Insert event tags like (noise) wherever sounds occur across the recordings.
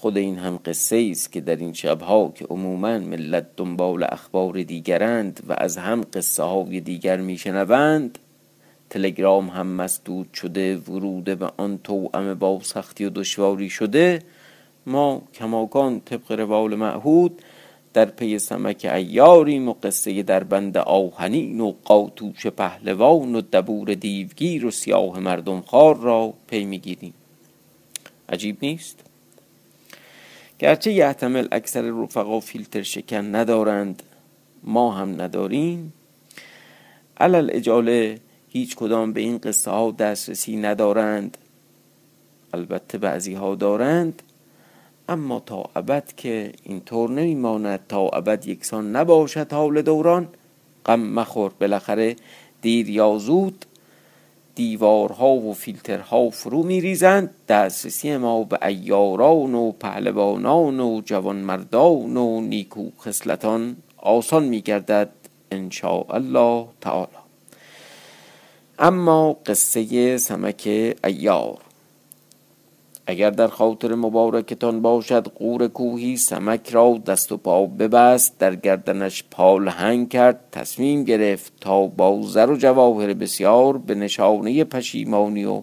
خود این هم قصه است که در این شبها که عموما ملت دنبال اخبار دیگرند و از هم قصه های دیگر میشنوند تلگرام هم مسدود شده ورود به آن توأم با سختی و دشواری شده ما کماکان طبق روال معهود در پی سمک ایاریم و قصه در بند آهنین و قاتوش پهلوان و دبور دیوگیر و سیاه مردم خار را پی می‌گیریم. عجیب نیست؟ گرچه یحتمل اکثر رفقا فیلتر شکن ندارند ما هم نداریم. علل اجاله هیچ کدام به این قصه ها دسترسی ندارند. البته بعضی ها دارند اما تا ابد که اینطور نمیماند. تا ابد یکسان نباشد حال دوران غم مخور. بالاخره دیر یا زود دیوارها و فیلترها فرو میریزند دسترسی ما به ایاران و پهلوانان و جوانمردان و نیکو خصلتان آسان میگردد ان الله تعالی. اما قصه سمک ایار اگر در خاطر مبارکتان باشد قور کوهی سمک را دست و پا ببست در گردنش پالهنگ کرد تصمیم گرفت تا با زر و جواهر بسیار به نشانه پشیمانی و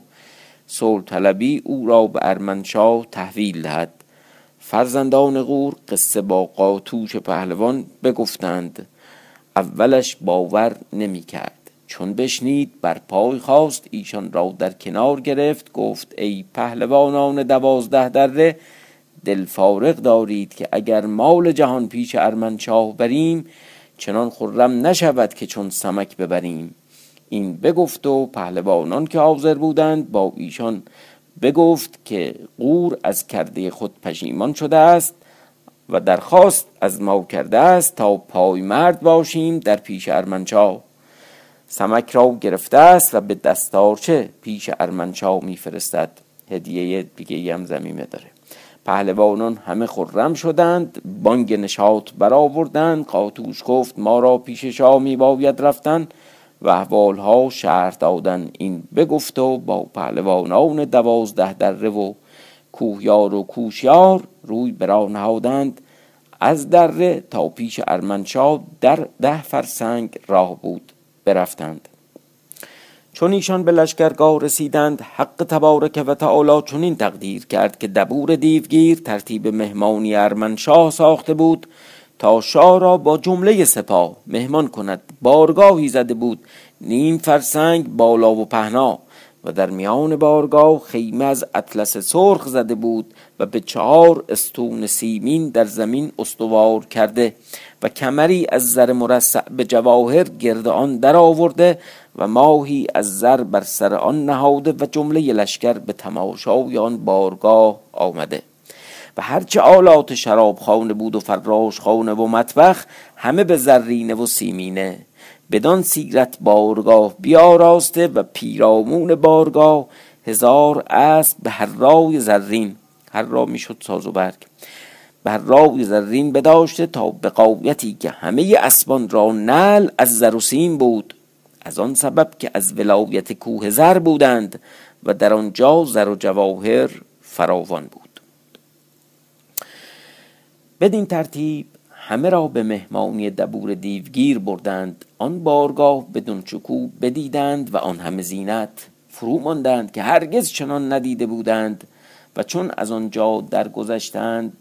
صلح طلبی او را به ارمنشاه تحویل دهد. فرزندان قور قصه با قاتوش پهلوان بگفتند. اولش باور نمی کرد چون بشنید بر پای خواست ایشان را در کنار گرفت گفت ای پهلوانان دوازده دره دل فارغ دارید که اگر مال جهان پیش ارمنشاه بریم چنان خرم نشود که چون سمک ببریم. این بگفت و پهلوانان که حاضر بودند با ایشان بگفت که قور از کرده خود پشیمان شده است و درخواست از ما کرده است تا پای مرد باشیم در پیش ارمنشاه سمک را گرفته است و به دستارچه پیش ارمنشاه میفرستد. هدیه دیگه هم زمینه داره. پهلوانان همه خرم شدند بانگ نشاط برآوردند. قاتوش گفت ما را پیش شاه می باید رفتن. و احوالها شهر دادن. این بگفت و با پهلوانان دوازده دره و کوهیار و کوشیار روی برا نهادند. از دره تا پیش ارمنشاه در ده فرسنگ راه بود. برفتند. چون ایشان به لشکرگاه رسیدند حق تبارک و تعالی چنین تقدیر کرد که دبور دیوگیر ترتیب مهمانی ارمنشاه ساخته بود تا شاه را با جمله سپاه مهمان کند. بارگاهی زده بود نیم فرسنگ بالا و پهنا و در میان بارگاه خیمه از اطلس سرخ زده بود و به چهار استون سیمین در زمین استوار کرده و کمری از زر مرصع به جواهر گرد آن در آورده و ماهی از زر بر سر آن نهاده و جمله لشکر به تماشای آن بارگاه آمده. و هرچه آلات شرابخانه بود و فراش خانه و مطبخ همه به زرینه و سیمینه. بدان سیرت بارگاه بیاراسته و پیرامون بارگاه هزار اسب به هر رای زرین. هر را می‌شد ساز و برگ. بر رای زرین بداشته تا به قایتی که همه اسبان را نل از زر و سیم بود. از آن سبب که از ولایت کوه زر بودند و در آنجا زر و جواهر فراوان بود. بدین ترتیب همه را به مهمانی دبور دیوگیر بردند. آن بارگاه بدون چکو بدیدند و آن همه زینت فرو ماندند که هرگز چنان ندیده بودند. و چون از آنجا درگذشتند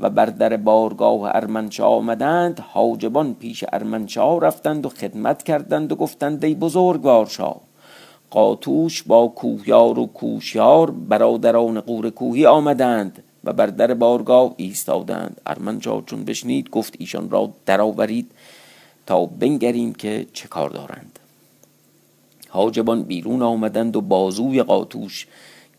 و بر در بارگاه ارمنشاه آمدند حاجبان پیش ارمنشاه رفتند و خدمت کردند و گفتند ای بزرگوار شاه قاتوش با کوهیار و کوشیار برادران قور کوهی آمدند و بر در بارگاه ایستادند. ارمنشاه چون بشنید گفت ایشان را درآورید تا بنگریم که چه کار دارند. حاجبان بیرون آمدند و بازوی قاتوش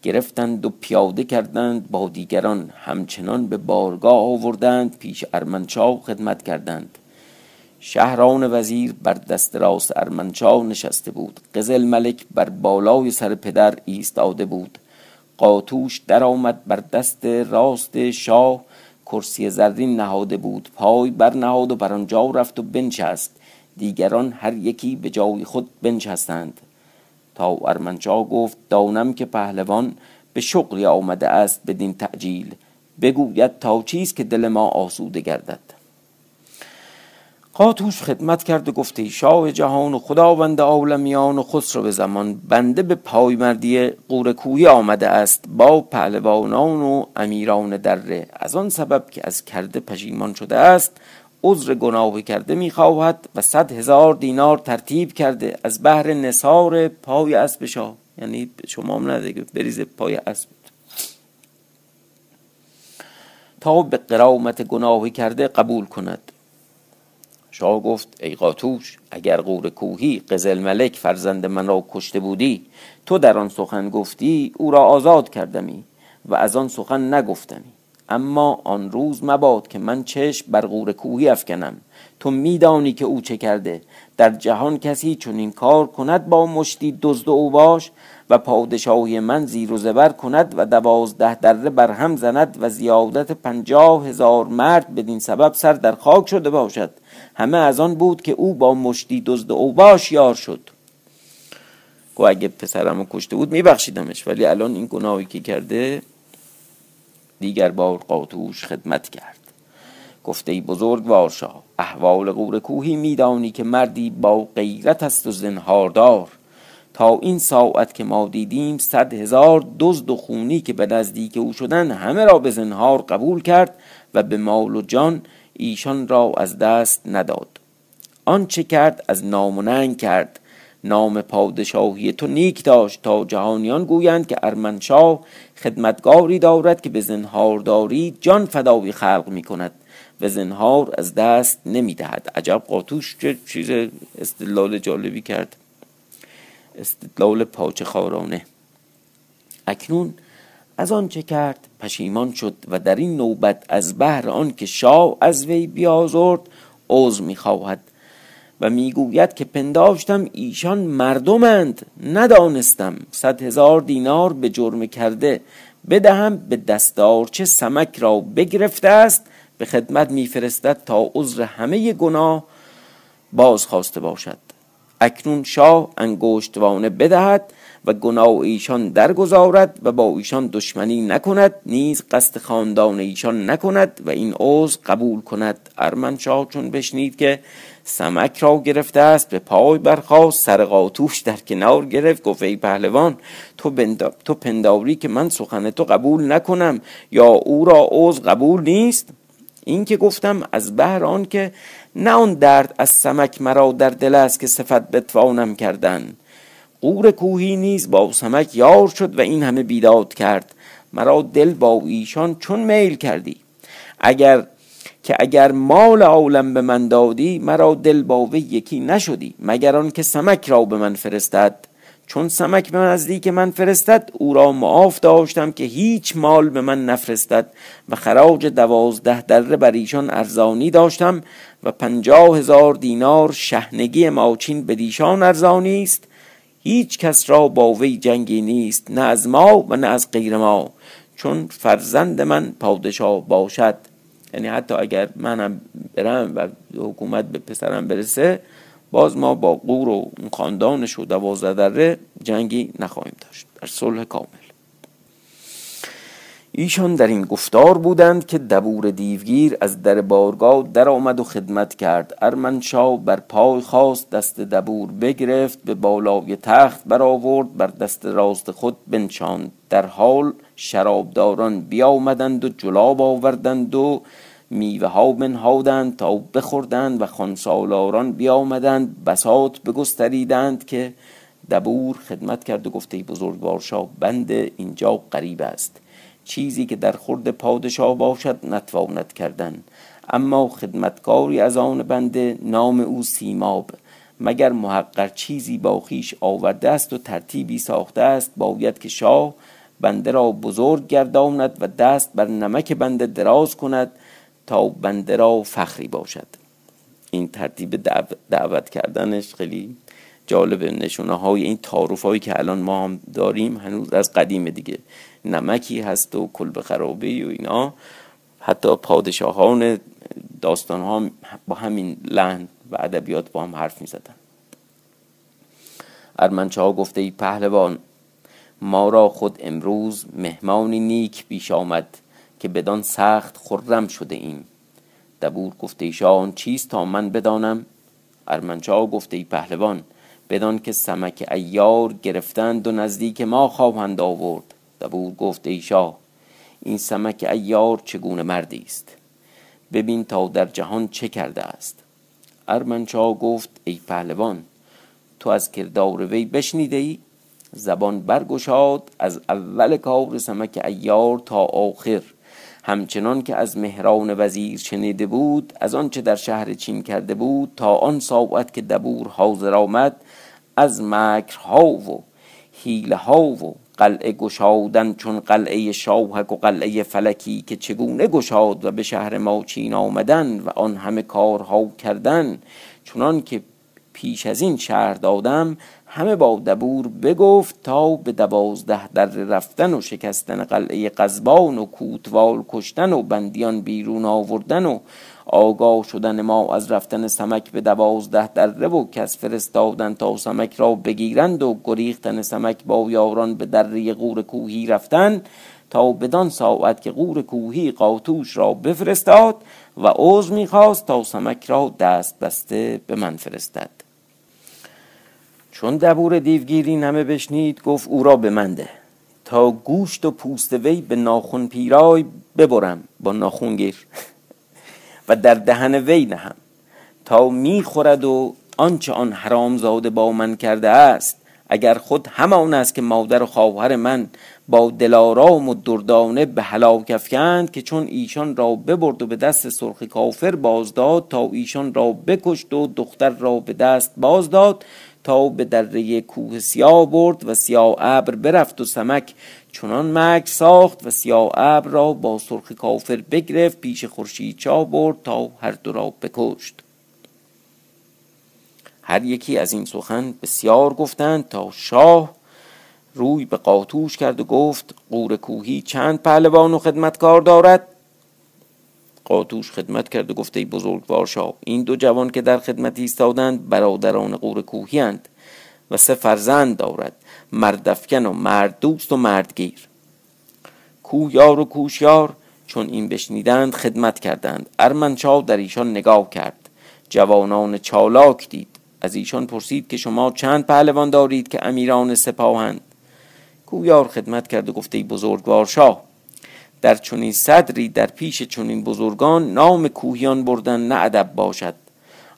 گرفتند و پیاده کردند با دیگران همچنان به بارگاه آوردند پیش ارمنشاه خدمت کردند. شهران وزیر بر دست راست ارمنشاه نشسته بود. قزل ملک بر بالای سر پدر ایستاده بود. قاتوش درآمد بر دست راست شاه. کرسی زرین نهاده بود. پای بر نهاد و بر آنجا رفت و بنشست. دیگران هر یکی به جای خود بنشستند. تا ارمنشاه گفت دانم که پهلوان به شغلی آمده است بدین تعجیل. بگوید تا چیست که دل ما آسوده گردد. قاتوش خدمت کرد و گفته شاه جهان و خداوند عالمیان و خسرو به زمان بنده به پایمردی قورکویی آمده است با پهلوانان و امیران دره از آن سبب که از کرده پشیمان شده است عذر گناه کرده می‌خواهد و صد هزار دینار ترتیب کرده از بهر نصار پای اسب شاه. یعنی شما هم نده بریز پای اسب. تا به قرامت گناهی کرده قبول کند. شاه گفت ای قاتوش اگر قور کوهی قزل ملک فرزند من را کشته بودی تو در آن سخن گفتی او را آزاد کردمی و از آن سخن نگفتمی. اما آن روز مباد که من چشم بر قور کوهی افکنم. تو میدانی که او چه کرده. در جهان کسی چون این کار کند با مشتی دزد و اوباش و پادشاهی من زیر و زبر کند و دوازده دره بر هم زند و زیادت پنجاه هزار مرد بدین سبب سر در خاک شده باشد. همه از آن بود که او با مشتی دزد اوباش یار شد. گو اگه پسرمو کشته بود میبخشیدمش ولی الان این گناهی که کرده دیگر بار قاطوش خدمت کرد. گفته بزرگ وارشا احوال قور کوهی میدانی که مردی با غیرت است و زنهاردار. تا این ساعت که ما دیدیم صد هزار دزد و خونی که به نزدیک او شدن همه را به زنهار قبول کرد و به مال و جان ایشان را از دست نداد. آنچه کرد از نام کرد. نام پادشاهی تو نیک داشت تا جهانیان گویند که ارمنشاه خدمتگاری دارد که به زنهارداری جان فدای خلق می کند و زنهار از دست نمی دهد عجب قاتوش چه چیز استدلال جالبی کرد. استدلال پاچه خارانه اکنون از آن چه کرد؟ پشیمان شد و در این نوبت از بهر آن که شاه از وی بیازرد عذر می‌خواهد. و می‌گوید که پنداشتم ایشان مردمند ندانستم صد هزار دینار به جرم کرده بدهم به دستار چه سمک را بگرفته است به خدمت میفرستد تا عذر همه گناه باز خواسته باشد. اکنون شاه انگشتوانه بدهد و گناه ایشان درگذارد و با ایشان دشمنی نکند نیز قصد خاندان ایشان نکند و این عوض قبول کند. ارمنشاه چون بشنید که سمک را گرفته است به پای برخواست سر قاطوش در کنار گرفت گفت ای پهلوان تو, تو پنداری که من سخن تو قبول نکنم یا او را عوض قبول نیست؟ این که گفتم از بهر آن که نه آن درد از سمک مرا در دل است که صفت بتوانم کردن. قور کوهی نیز با سمک یار شد و این همه بیداد کرد. مرا دل با ایشان چون میل کردی. اگر که اگر مال عالم به من دادی مرا دل با وی یکی نشدی مگر آن که سمک را به من فرستد؟ چون سمک به نزدیک من فرستد او را معاف داشتم که هیچ مال به من نفرستد. و خراج دوازده دره بر ایشان ارزانی داشتم و پنجاه هزار دینار شهنگی ماچین به دیشان ارزانی است. هیچ کس را با وی جنگی نیست نه از ما و نه از غیر ما. چون فرزند من پادشاه باشد. یعنی حتی اگر منم برم و حکومت به پسرم برسه باز ما با قور و خاندانش و دوازده دره جنگی نخواهیم داشت. در صلح کامل. ایشان در این گفتار بودند که دبور دیوگیر از در بارگاه در آمد و خدمت کرد. ارمنشاه بر پای خواست دست دبور بگرفت به بالای تخت برآورد بر دست راست خود بنشاند. در حال شرابداران بیامدند و جلاب آوردند و میوه ها بنهادند تا بخوردند و خانسالاران بیامدند. بسات بگستریدند که دبور خدمت کرد و گفته بزرگوار بند اینجا قریب است. چیزی که در خورد پادشاه باشد نتواند کردن. اما خدمتکاری از آن بنده نام او سیماب. مگر محقر چیزی با خیش آورده است و ترتیبی ساخته است باید که شاه بنده را بزرگ گرداند و دست بر نمک بنده دراز کند تا بنده را فخری باشد. این ترتیب دعوت کردنش خیلی جالب نشونه های این تعارف هایی که الان ما هم داریم هنوز از قدیم دیگه. نمکی هست و کلب خرابه و اینا. حتی پادشاهان داستان ها با همین لحن و ادبیات با هم حرف می زدن ارمنچه ها گفته ای پهلوان ما را خود امروز مهمانی نیک بیش آمد که بدان سخت خرم شده ایم. دبور گفته ایشان چیست تا من بدانم؟ ارمنچه ها گفته ای پهلوان بدان که سمک ایار گرفتند و نزدیک ما خواهند آورد. دبور گفت ای شاه این سمک ایار چگونه مردی است؟ ببین تا در جهان چه کرده است. ارمنچا گفت ای پهلوان تو از کردار وی بشنیده ای؟ زبان برگشاد از اول کار سمک ایار تا آخر. همچنان که از مهران وزیر شنیده بود از آنچه در شهر چین کرده بود تا آن ساعت که دبور حاضر آمد از مکرها و حیله ها و قلعه گشادن چون قلعه شاهک و قلعه فلکی که چگونه گشاد و به شهر ما چین آمدن و آن همه کارها کردن. چونان که پیش از این شهر دادم همه با دبور بگفت تا به دوازده در رفتن و شکستن قلعه قزبان و کوتوال کشتن و بندیان بیرون آوردن و آگاه شدن ما از رفتن سمک به دوازده دره و کس فرستادن تا سمک را بگیرند و گریختن سمک با یاران به دره غور کوهی رفتن تا بدان ساعت که غور کوهی قاتوش را بفرستاد و عوض می‌خواست تا سمک را دست بسته به من فرستد. چون دبور دیوگیری نمه بشنید گفت او را به منده تا گوشت و پوست وی به ناخون پیرای ببرم. با ناخون گیر. و در دهن وی نهم. تا می‌خورد و آنچه آن حرام زاده با من کرده است اگر خود همان است که مادر و خواهر من با دلارام و دردانه به هلاک افکند که چون ایشان را ببرد و به دست سرخ کافر بازداد تا ایشان را بکشت و دختر را به دست بازداد تا به دره کوه سیاه برد و سیاه ابر برفت و سمک چنان مک ساخت و سیاه ابر را با سرخ کافر بگرفت پیش خورشید چاه برد تا هر دو را بکشت. هر یکی از این سخن بسیار گفتند تا شاه روی به قاتوش کرد و گفت قور کوهی چند پهلوان و خدمتکار دارد؟ قاتوش خدمت کرد و گفته بزرگوار شاه این دو جوان که در خدمت ایستادند برادران قور کوهی اند و سه فرزند دارد مردفکن و مرد دوست و مردگیر کویار و کوشیار چون این بشنیدند خدمت کردند. ارمنشاه در ایشان نگاه کرد. جوانان چالاک دید. از ایشان پرسید که شما چند پهلوان دارید که امیران سپاهند؟ کویار خدمت کرد و گفته بزرگوار شاه در چنین صدری در پیش چنین بزرگان نام کوهیان بردن نه ادب باشد.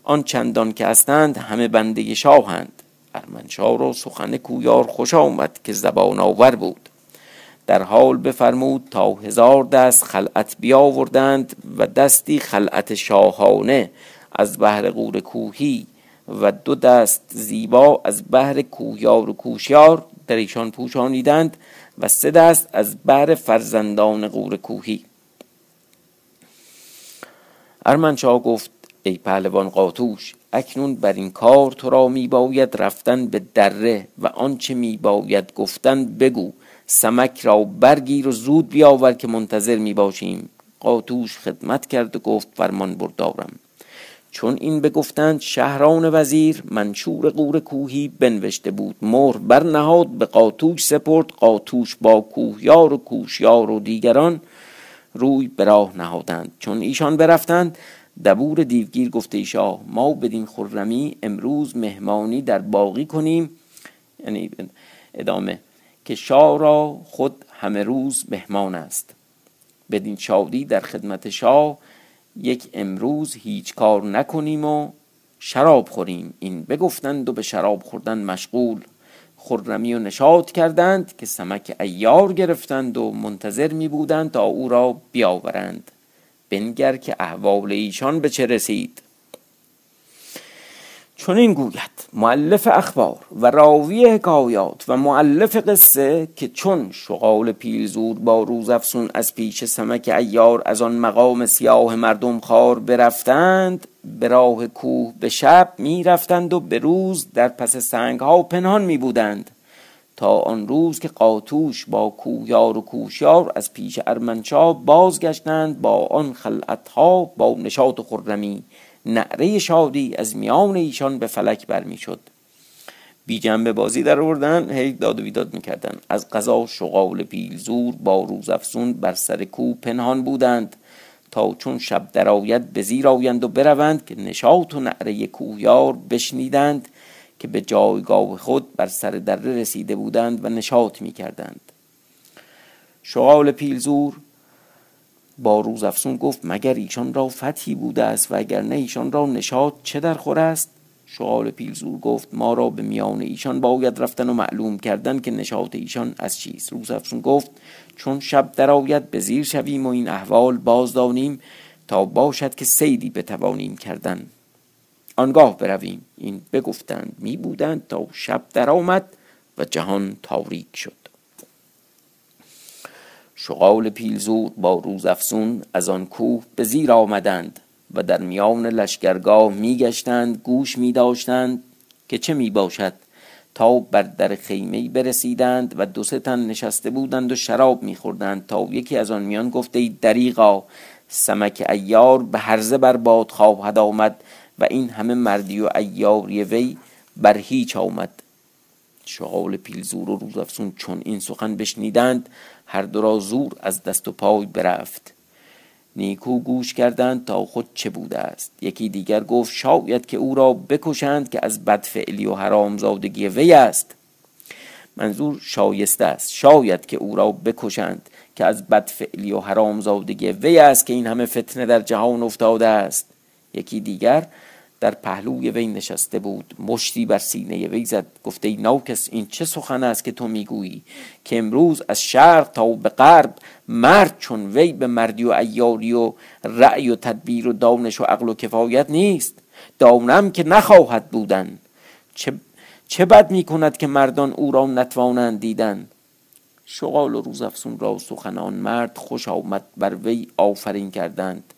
آن چندان که هستند همه بنده شاهند. ارمنشاه را سخن کویار خوش آمد که زبان آور بود. در حال بفرمود تا هزار دست خلعت بیاوردند و دستی خلعت شاهانه از بهر قور کوهی و دو دست زیبا از بهر کوهیار و کوشیار در ایشان پوشانیدند و سه دست از بر فرزندان قور کوهی. ارمنشاه گفت ای پهلوان قاتوش اکنون بر این کار تو را می باید رفتن به دره و آنچه می باید گفتن بگو. سمک را برگیر و زود بیاور که منتظر می باشیم قاتوش خدمت کرد و گفت فرمان بردارم. چون این بگفتند شهران وزیر منشور قور کوهی بنوشته بود مهر برنهاد به قاتوش سپرد قاتوش با کوهیار و کوشیار و دیگران روی به راه نهادند. چون ایشان برفتند دبور دیوگیر گفته شاه ما بدین خرمی امروز مهمانی در باقی کنیم. یعنی ادامه که شاه را خود همه روز مهمان است. بدین شادی در خدمت شاه یک امروز هیچ کار نکنیم و شراب خوریم. این بگفتند و به شراب خوردن مشغول. خرمی و نشاط کردند که سمک ایار گرفتند و منتظر می بودند تا او را بیاورند. بنگر که احوال ایشان به چه رسید. چنین گوید. معلف اخبار و راوی حکایات و معلف قصه که چون شغال پیلزور با روزافسون از پیش سمک ایار از آن مقام سیاه مردم خار برفتند به راه کوه به شب می رفتند و به روز در پس سنگ ها پنهان می بودند تا آن روز که قاتوش با کوهیار و کوشیار از پیش ارمنشاه بازگشتند با آن خلعتها با نشاط و خرمی. نعره شادی از میان ایشان به فلک برمی شد بی جنبه بازی در آوردن هی داد و بیداد می‌کردن. از قضا شغال پیلزور با روزافزون بر سر کو پنهان بودند تا چون شب درآید به زیر آیند و بروند که نشاط و نعره کوهیار بشنیدند که به جایگاه خود بر سر دره رسیده بودند و نشاط می‌کردند. شغال پیلزور با روز افسون گفت مگر ایشان را فتحی بوده است و اگر نه ایشان را نشاط چه در خور است؟ شغال پیلزور گفت ما را به میان ایشان باید رفتن و معلوم کردن که نشاط ایشان از چیست. روز افسون گفت چون شب درآید به زیر شویم و این احوال بازدانیم تا باشد که سیدی بتوانیم کردن. آنگاه برویم. این بگفتند می بودند تا شب درآمد و جهان تاریک شد. شغال پیلزور با روزافسون از آن کوه به زیر آمدند و در میان لشکرگاه میگشتند گوش می داشتند که چه می باشد تا بر در خیمه برسیدند و دو سه تن نشسته بودند و شراب میخوردند. تا یکی از آن میان گفته ای دریغا سمک ایار به هرزه بر باد خواهد آمد و این همه مردی و ایاری وی بر هیچ آمد. شغال پیلزور و روزافسون چون این سخن بشنیدند هر دو را زور از دست و پای برفت. نیکو گوش کردند تا خود چه بوده است. یکی دیگر گفت شاید که او را بکشند که از بدفعلی و حرامزادگی وی است. منظور شایسته است. شاید که او را بکشند که از بدفعلی و حرامزادگی وی است که این همه فتنه در جهان افتاده است. یکی دیگر در پهلوی وی نشسته بود. مشتی بر سینه وی زد. گفته ای ناکس این چه سخن است که تو می‌گویی؟ که امروز از شرق تا به غرب مرد چون وی به مردی و ایاری و رأی و تدبیر و دانش و عقل و کفایت نیست. دانم که نخواهد بودن. چه, چه بد می کند که مردان او را نتوانند دیدن؟ شغال و روزافسون را سخنان مرد خوش آمد بر وی آفرین کردند.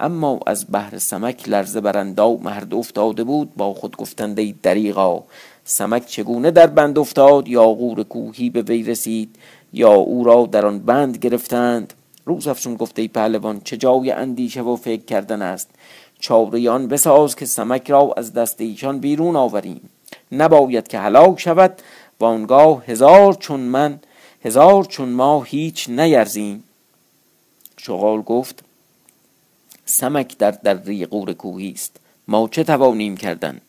اما از بحر سمک لرزه برندا مرد افتاده بود با خود گفتنده دریغا سمک چگونه در بند افتاد؟ یا غور کوهی به وی رسید؟ یا او را در آن بند گرفتند؟ روز افسون گفته پهلوان چه جای اندیشه و فکر کردن است؟ چاره بساز که سمک را از دست ایشان بیرون آوریم. نباید که هلاک شود و آنگاه هزار چون من هزار چون ما هیچ نیرزیم. شغال گفت سمک در دره قور کوهی است. ما چه توانیم کردن؟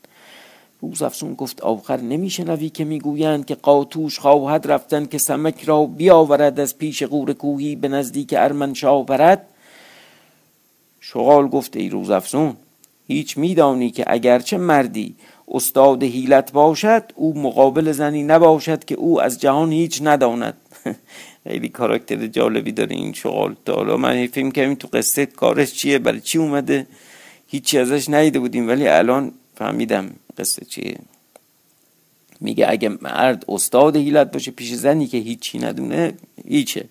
افسون گفت آخر نمیشنوی که می‌گویند که قاتوش خواهد رفتن که سمک را بیاورد از پیش قور کوهی به نزدیک ارمنشاه برد؟ شغال گفت ای افسون هیچ میدانی که اگرچه مردی استاد هیلت باشد او مقابل زنی نباشد که او از جهان هیچ نداند. (laughs) خیلی کاراکتر جالبی داره این شغال. حالا من فیلم کردیم تو قصه کارش چیه برای چی اومده؟ هیچی ازش نیده بودیم ولی الان فهمیدم قصه چیه. میگه اگه مرد استاد هیلت باشه پیش زنی که هیچی ندونه هیچه.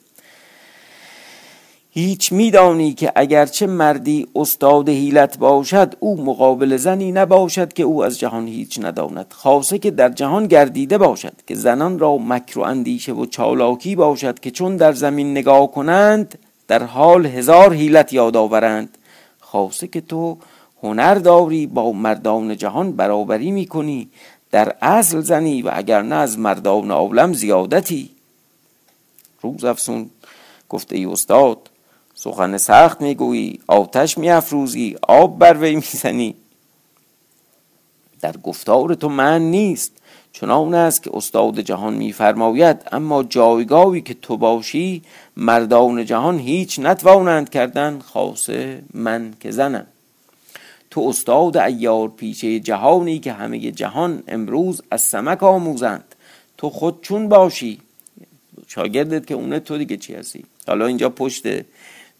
هیچ میدانی که اگرچه مردی استاد هیلت باشد او مقابل زنی نباشد که او از جهان هیچ نداند. خاصه که در جهان گردیده باشد که زنان را مکر و اندیشه و چالاکی باشد که چون در زمین نگاه کنند در حال هزار هیلت یاد آورند. خاصه که تو هنر داری با مردان جهان برابری می‌کنی. در اصل زنی و اگر نه از مردان عالم زیادتی. روز افسون گفته ای استاد سخن سخت می‌گویی آتش میافروزی آب بر وی می‌زنی. در گفتار تو من نیست چنان است که استاد جهان میفرماید اما جایگاهی که تو باشی مردان جهان هیچ نتوانند کردن خاصه من که زنم. تو استاد ایار پیچه جهانی که همه جهان امروز از سمک آموزند. تو خود چون باشی؟ شاگردت که اونه تو دیگه چی هستی؟ حالا اینجا پشت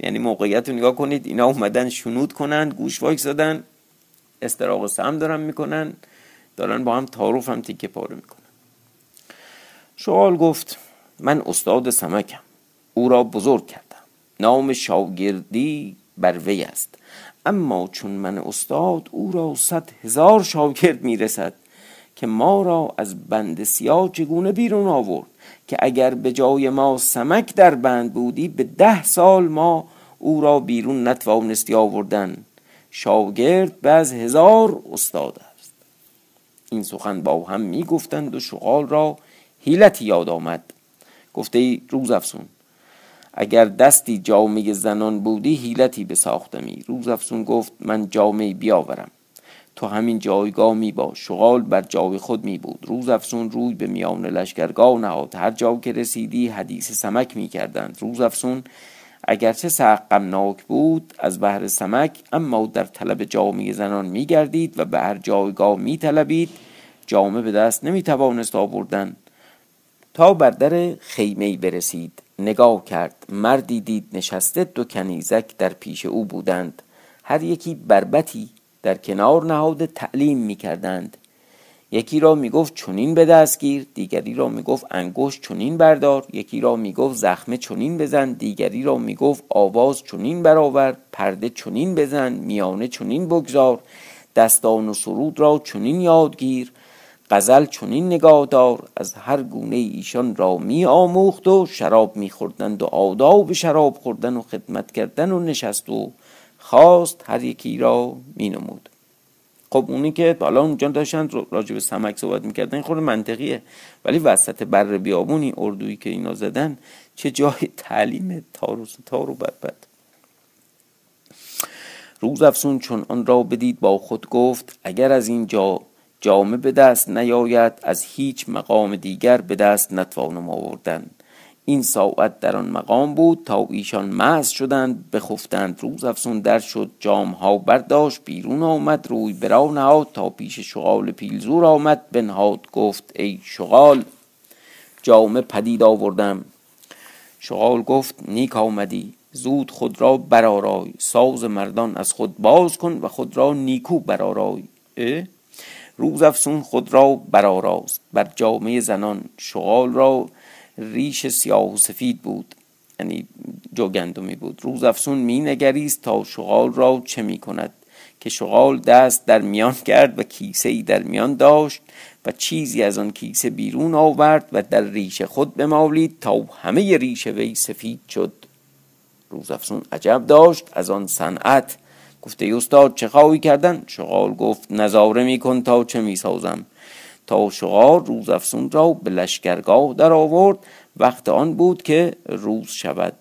یعنی موقعیت رو نگاه کنید اینا اومدن شنود کنن گوش وایک زدن استراق سم دارن می‌کنن دارن با هم تعارف هم تیکه پاره می‌کنن. شغال گفت من استاد سمکم او را بزرگ کردم. نام شاگردی بر وی است. اما چون من استاد او را صد هزار شاگرد می‌رسد که ما را از بند سیاه چگونه بیرون آورد؟ که اگر به جای ما سمک در بند بودی به ده سال ما او را بیرون نتوانستی آوردن. شاگرد به از هزار استاد است. این سخن با هم می گفتند و شغال را حیلتی یاد آمد. گفته ای روز افسون اگر دستی جامعه زنان بودی حیلتی بساختمی. روز افسون گفت من جامعه بیاورم. تو همین جایگاه می باش. شغال بر جای خود می بود. روز افسون روی به میان لشکرگاه نهاد. هر جا که رسیدی حدیث سمک می کردند. روز افسون اگرچه سخت غمناک بود از بحر سمک اما در طلب جامعه زنان می گردید و به هر جایگاه می طلبید. جامعه به دست نمی توانست آوردن. تا بر در خیمه برسید. نگاه کرد. مردی دید نشسته دو کنیزک در پیش او بودند. هر یکی بربتی در کنار نهاد تعلیم می کردند یکی را می گفت چونین به دست گیر دیگری را می گفت انگشت چونین بردار یکی را می گفت زخمه چونین بزن دیگری را می گفت آواز چونین برآور پرده چونین بزن میانه چونین بگذار دستان و سرود را چونین یادگیر غزل چونین نگاه دار از هر گونه ایشان را می آموخت و شراب می خوردند و آداب شراب خوردن و خدمت کردن و نشست و خواست هر یکی را می نمود خب اونی که حالا اونجا داشتن راجع به سمک صحبت می‌کردن خود منطقیه. ولی وسط بر بیابونی اردویی که اینا زدن چه جای تعلیم تار و تار و بربد روز افسون چون آن را بدید با خود گفت اگر از این جا جامه به دست نیاید از هیچ مقام دیگر به دست نتوانم آوردن. این ساعت در آن مقام بود تا ایشان مست شدند بخفتند روز افسون در شد جام ها برداشت بیرون آمد روی برا نهاد تا پیش شغال پیلزور آمد بنهاد گفت ای شغال جامه پدید آوردم. شغال گفت نیک آمدی زود خود را برارای ساز مردان از خود باز کن و خود را نیکو برارای روز افسون خود را برآراست بر جامعه زنان شغال را ریش سیاه و سفید بود یعنی جوگندمی بود. روز افسون می نگریست تا شغال را چه می کند که شغال دست در میان کرد و کیسه ای در میان داشت و چیزی از آن کیسه بیرون آورد و در ریش خود بمالید تا همه ریش وی سفید شد. روز افسون عجب داشت از آن صنعت. گفته استاد چه خواهی کردن؟ شغال گفت نظاره میکن تا چه می‌سازم؟ تا شغال روز افسون را به لشکرگاه در آورد. وقت آن بود که روز شود.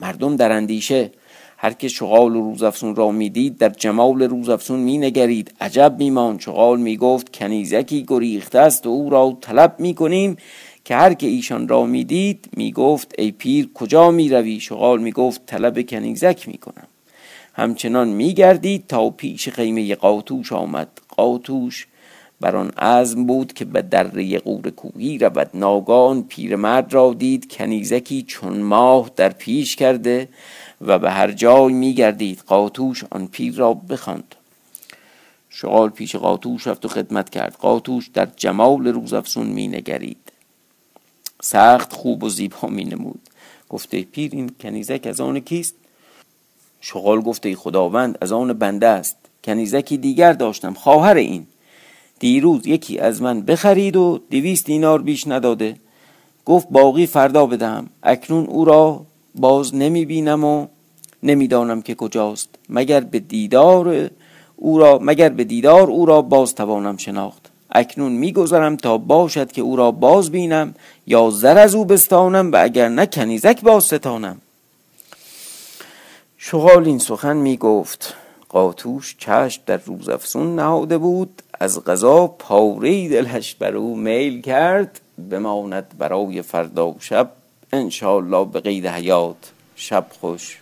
مردم در اندیشه. هر که شغال و روزافسون را می‌دید در جمال روزافسون مینگرید. عجب میمان شغال می‌گفت کنیزکی گریخته است و او را طلب می‌کنیم. که هر که ایشان را می‌دید می‌گفت ای پیر کجا می‌روی؟ شغال می‌گفت طلب کنیزک می‌کنم. همچنان میگردید تا پیش خیمه قاطوش آمد. قاطوش بر آن عزم بود که به دره قور کوهی رود. ناگان پیرمرد را دید کنیزکی چون ماه در پیش کرده و به هر جای میگردید. قاطوش آن پیر را بخواند. شغال پیش قاطوش رفت و خدمت کرد. قاطوش در جمال روزافسون مینگرید. سخت خوب و زیبا می نمود گفته پیر این کنیزک از آن کیست؟ شغال گفته خداوند از آن بنده است. کنیزکی دیگر داشتم. خواهر این. دیروز یکی از من بخرید و دویست دینار بیش نداده. گفت باقی فردا بدهم. اکنون او را باز نمی بینم و نمی‌دانم که کجاست. مگر به دیدار او را مگر به دیدار او را باز توانم شناخت. اکنون میگذرم تا باشد که او را باز بینم یا زر از او بستانم و اگر نه کنیزک باز ستانم شغال این سخن می گفت قاطوش چشم در روز افسون نهاده بود. از غذا پاره دلش بر او میل کرد بماند برای فردا و شب انشاءالله به قید حیات. شب خوش.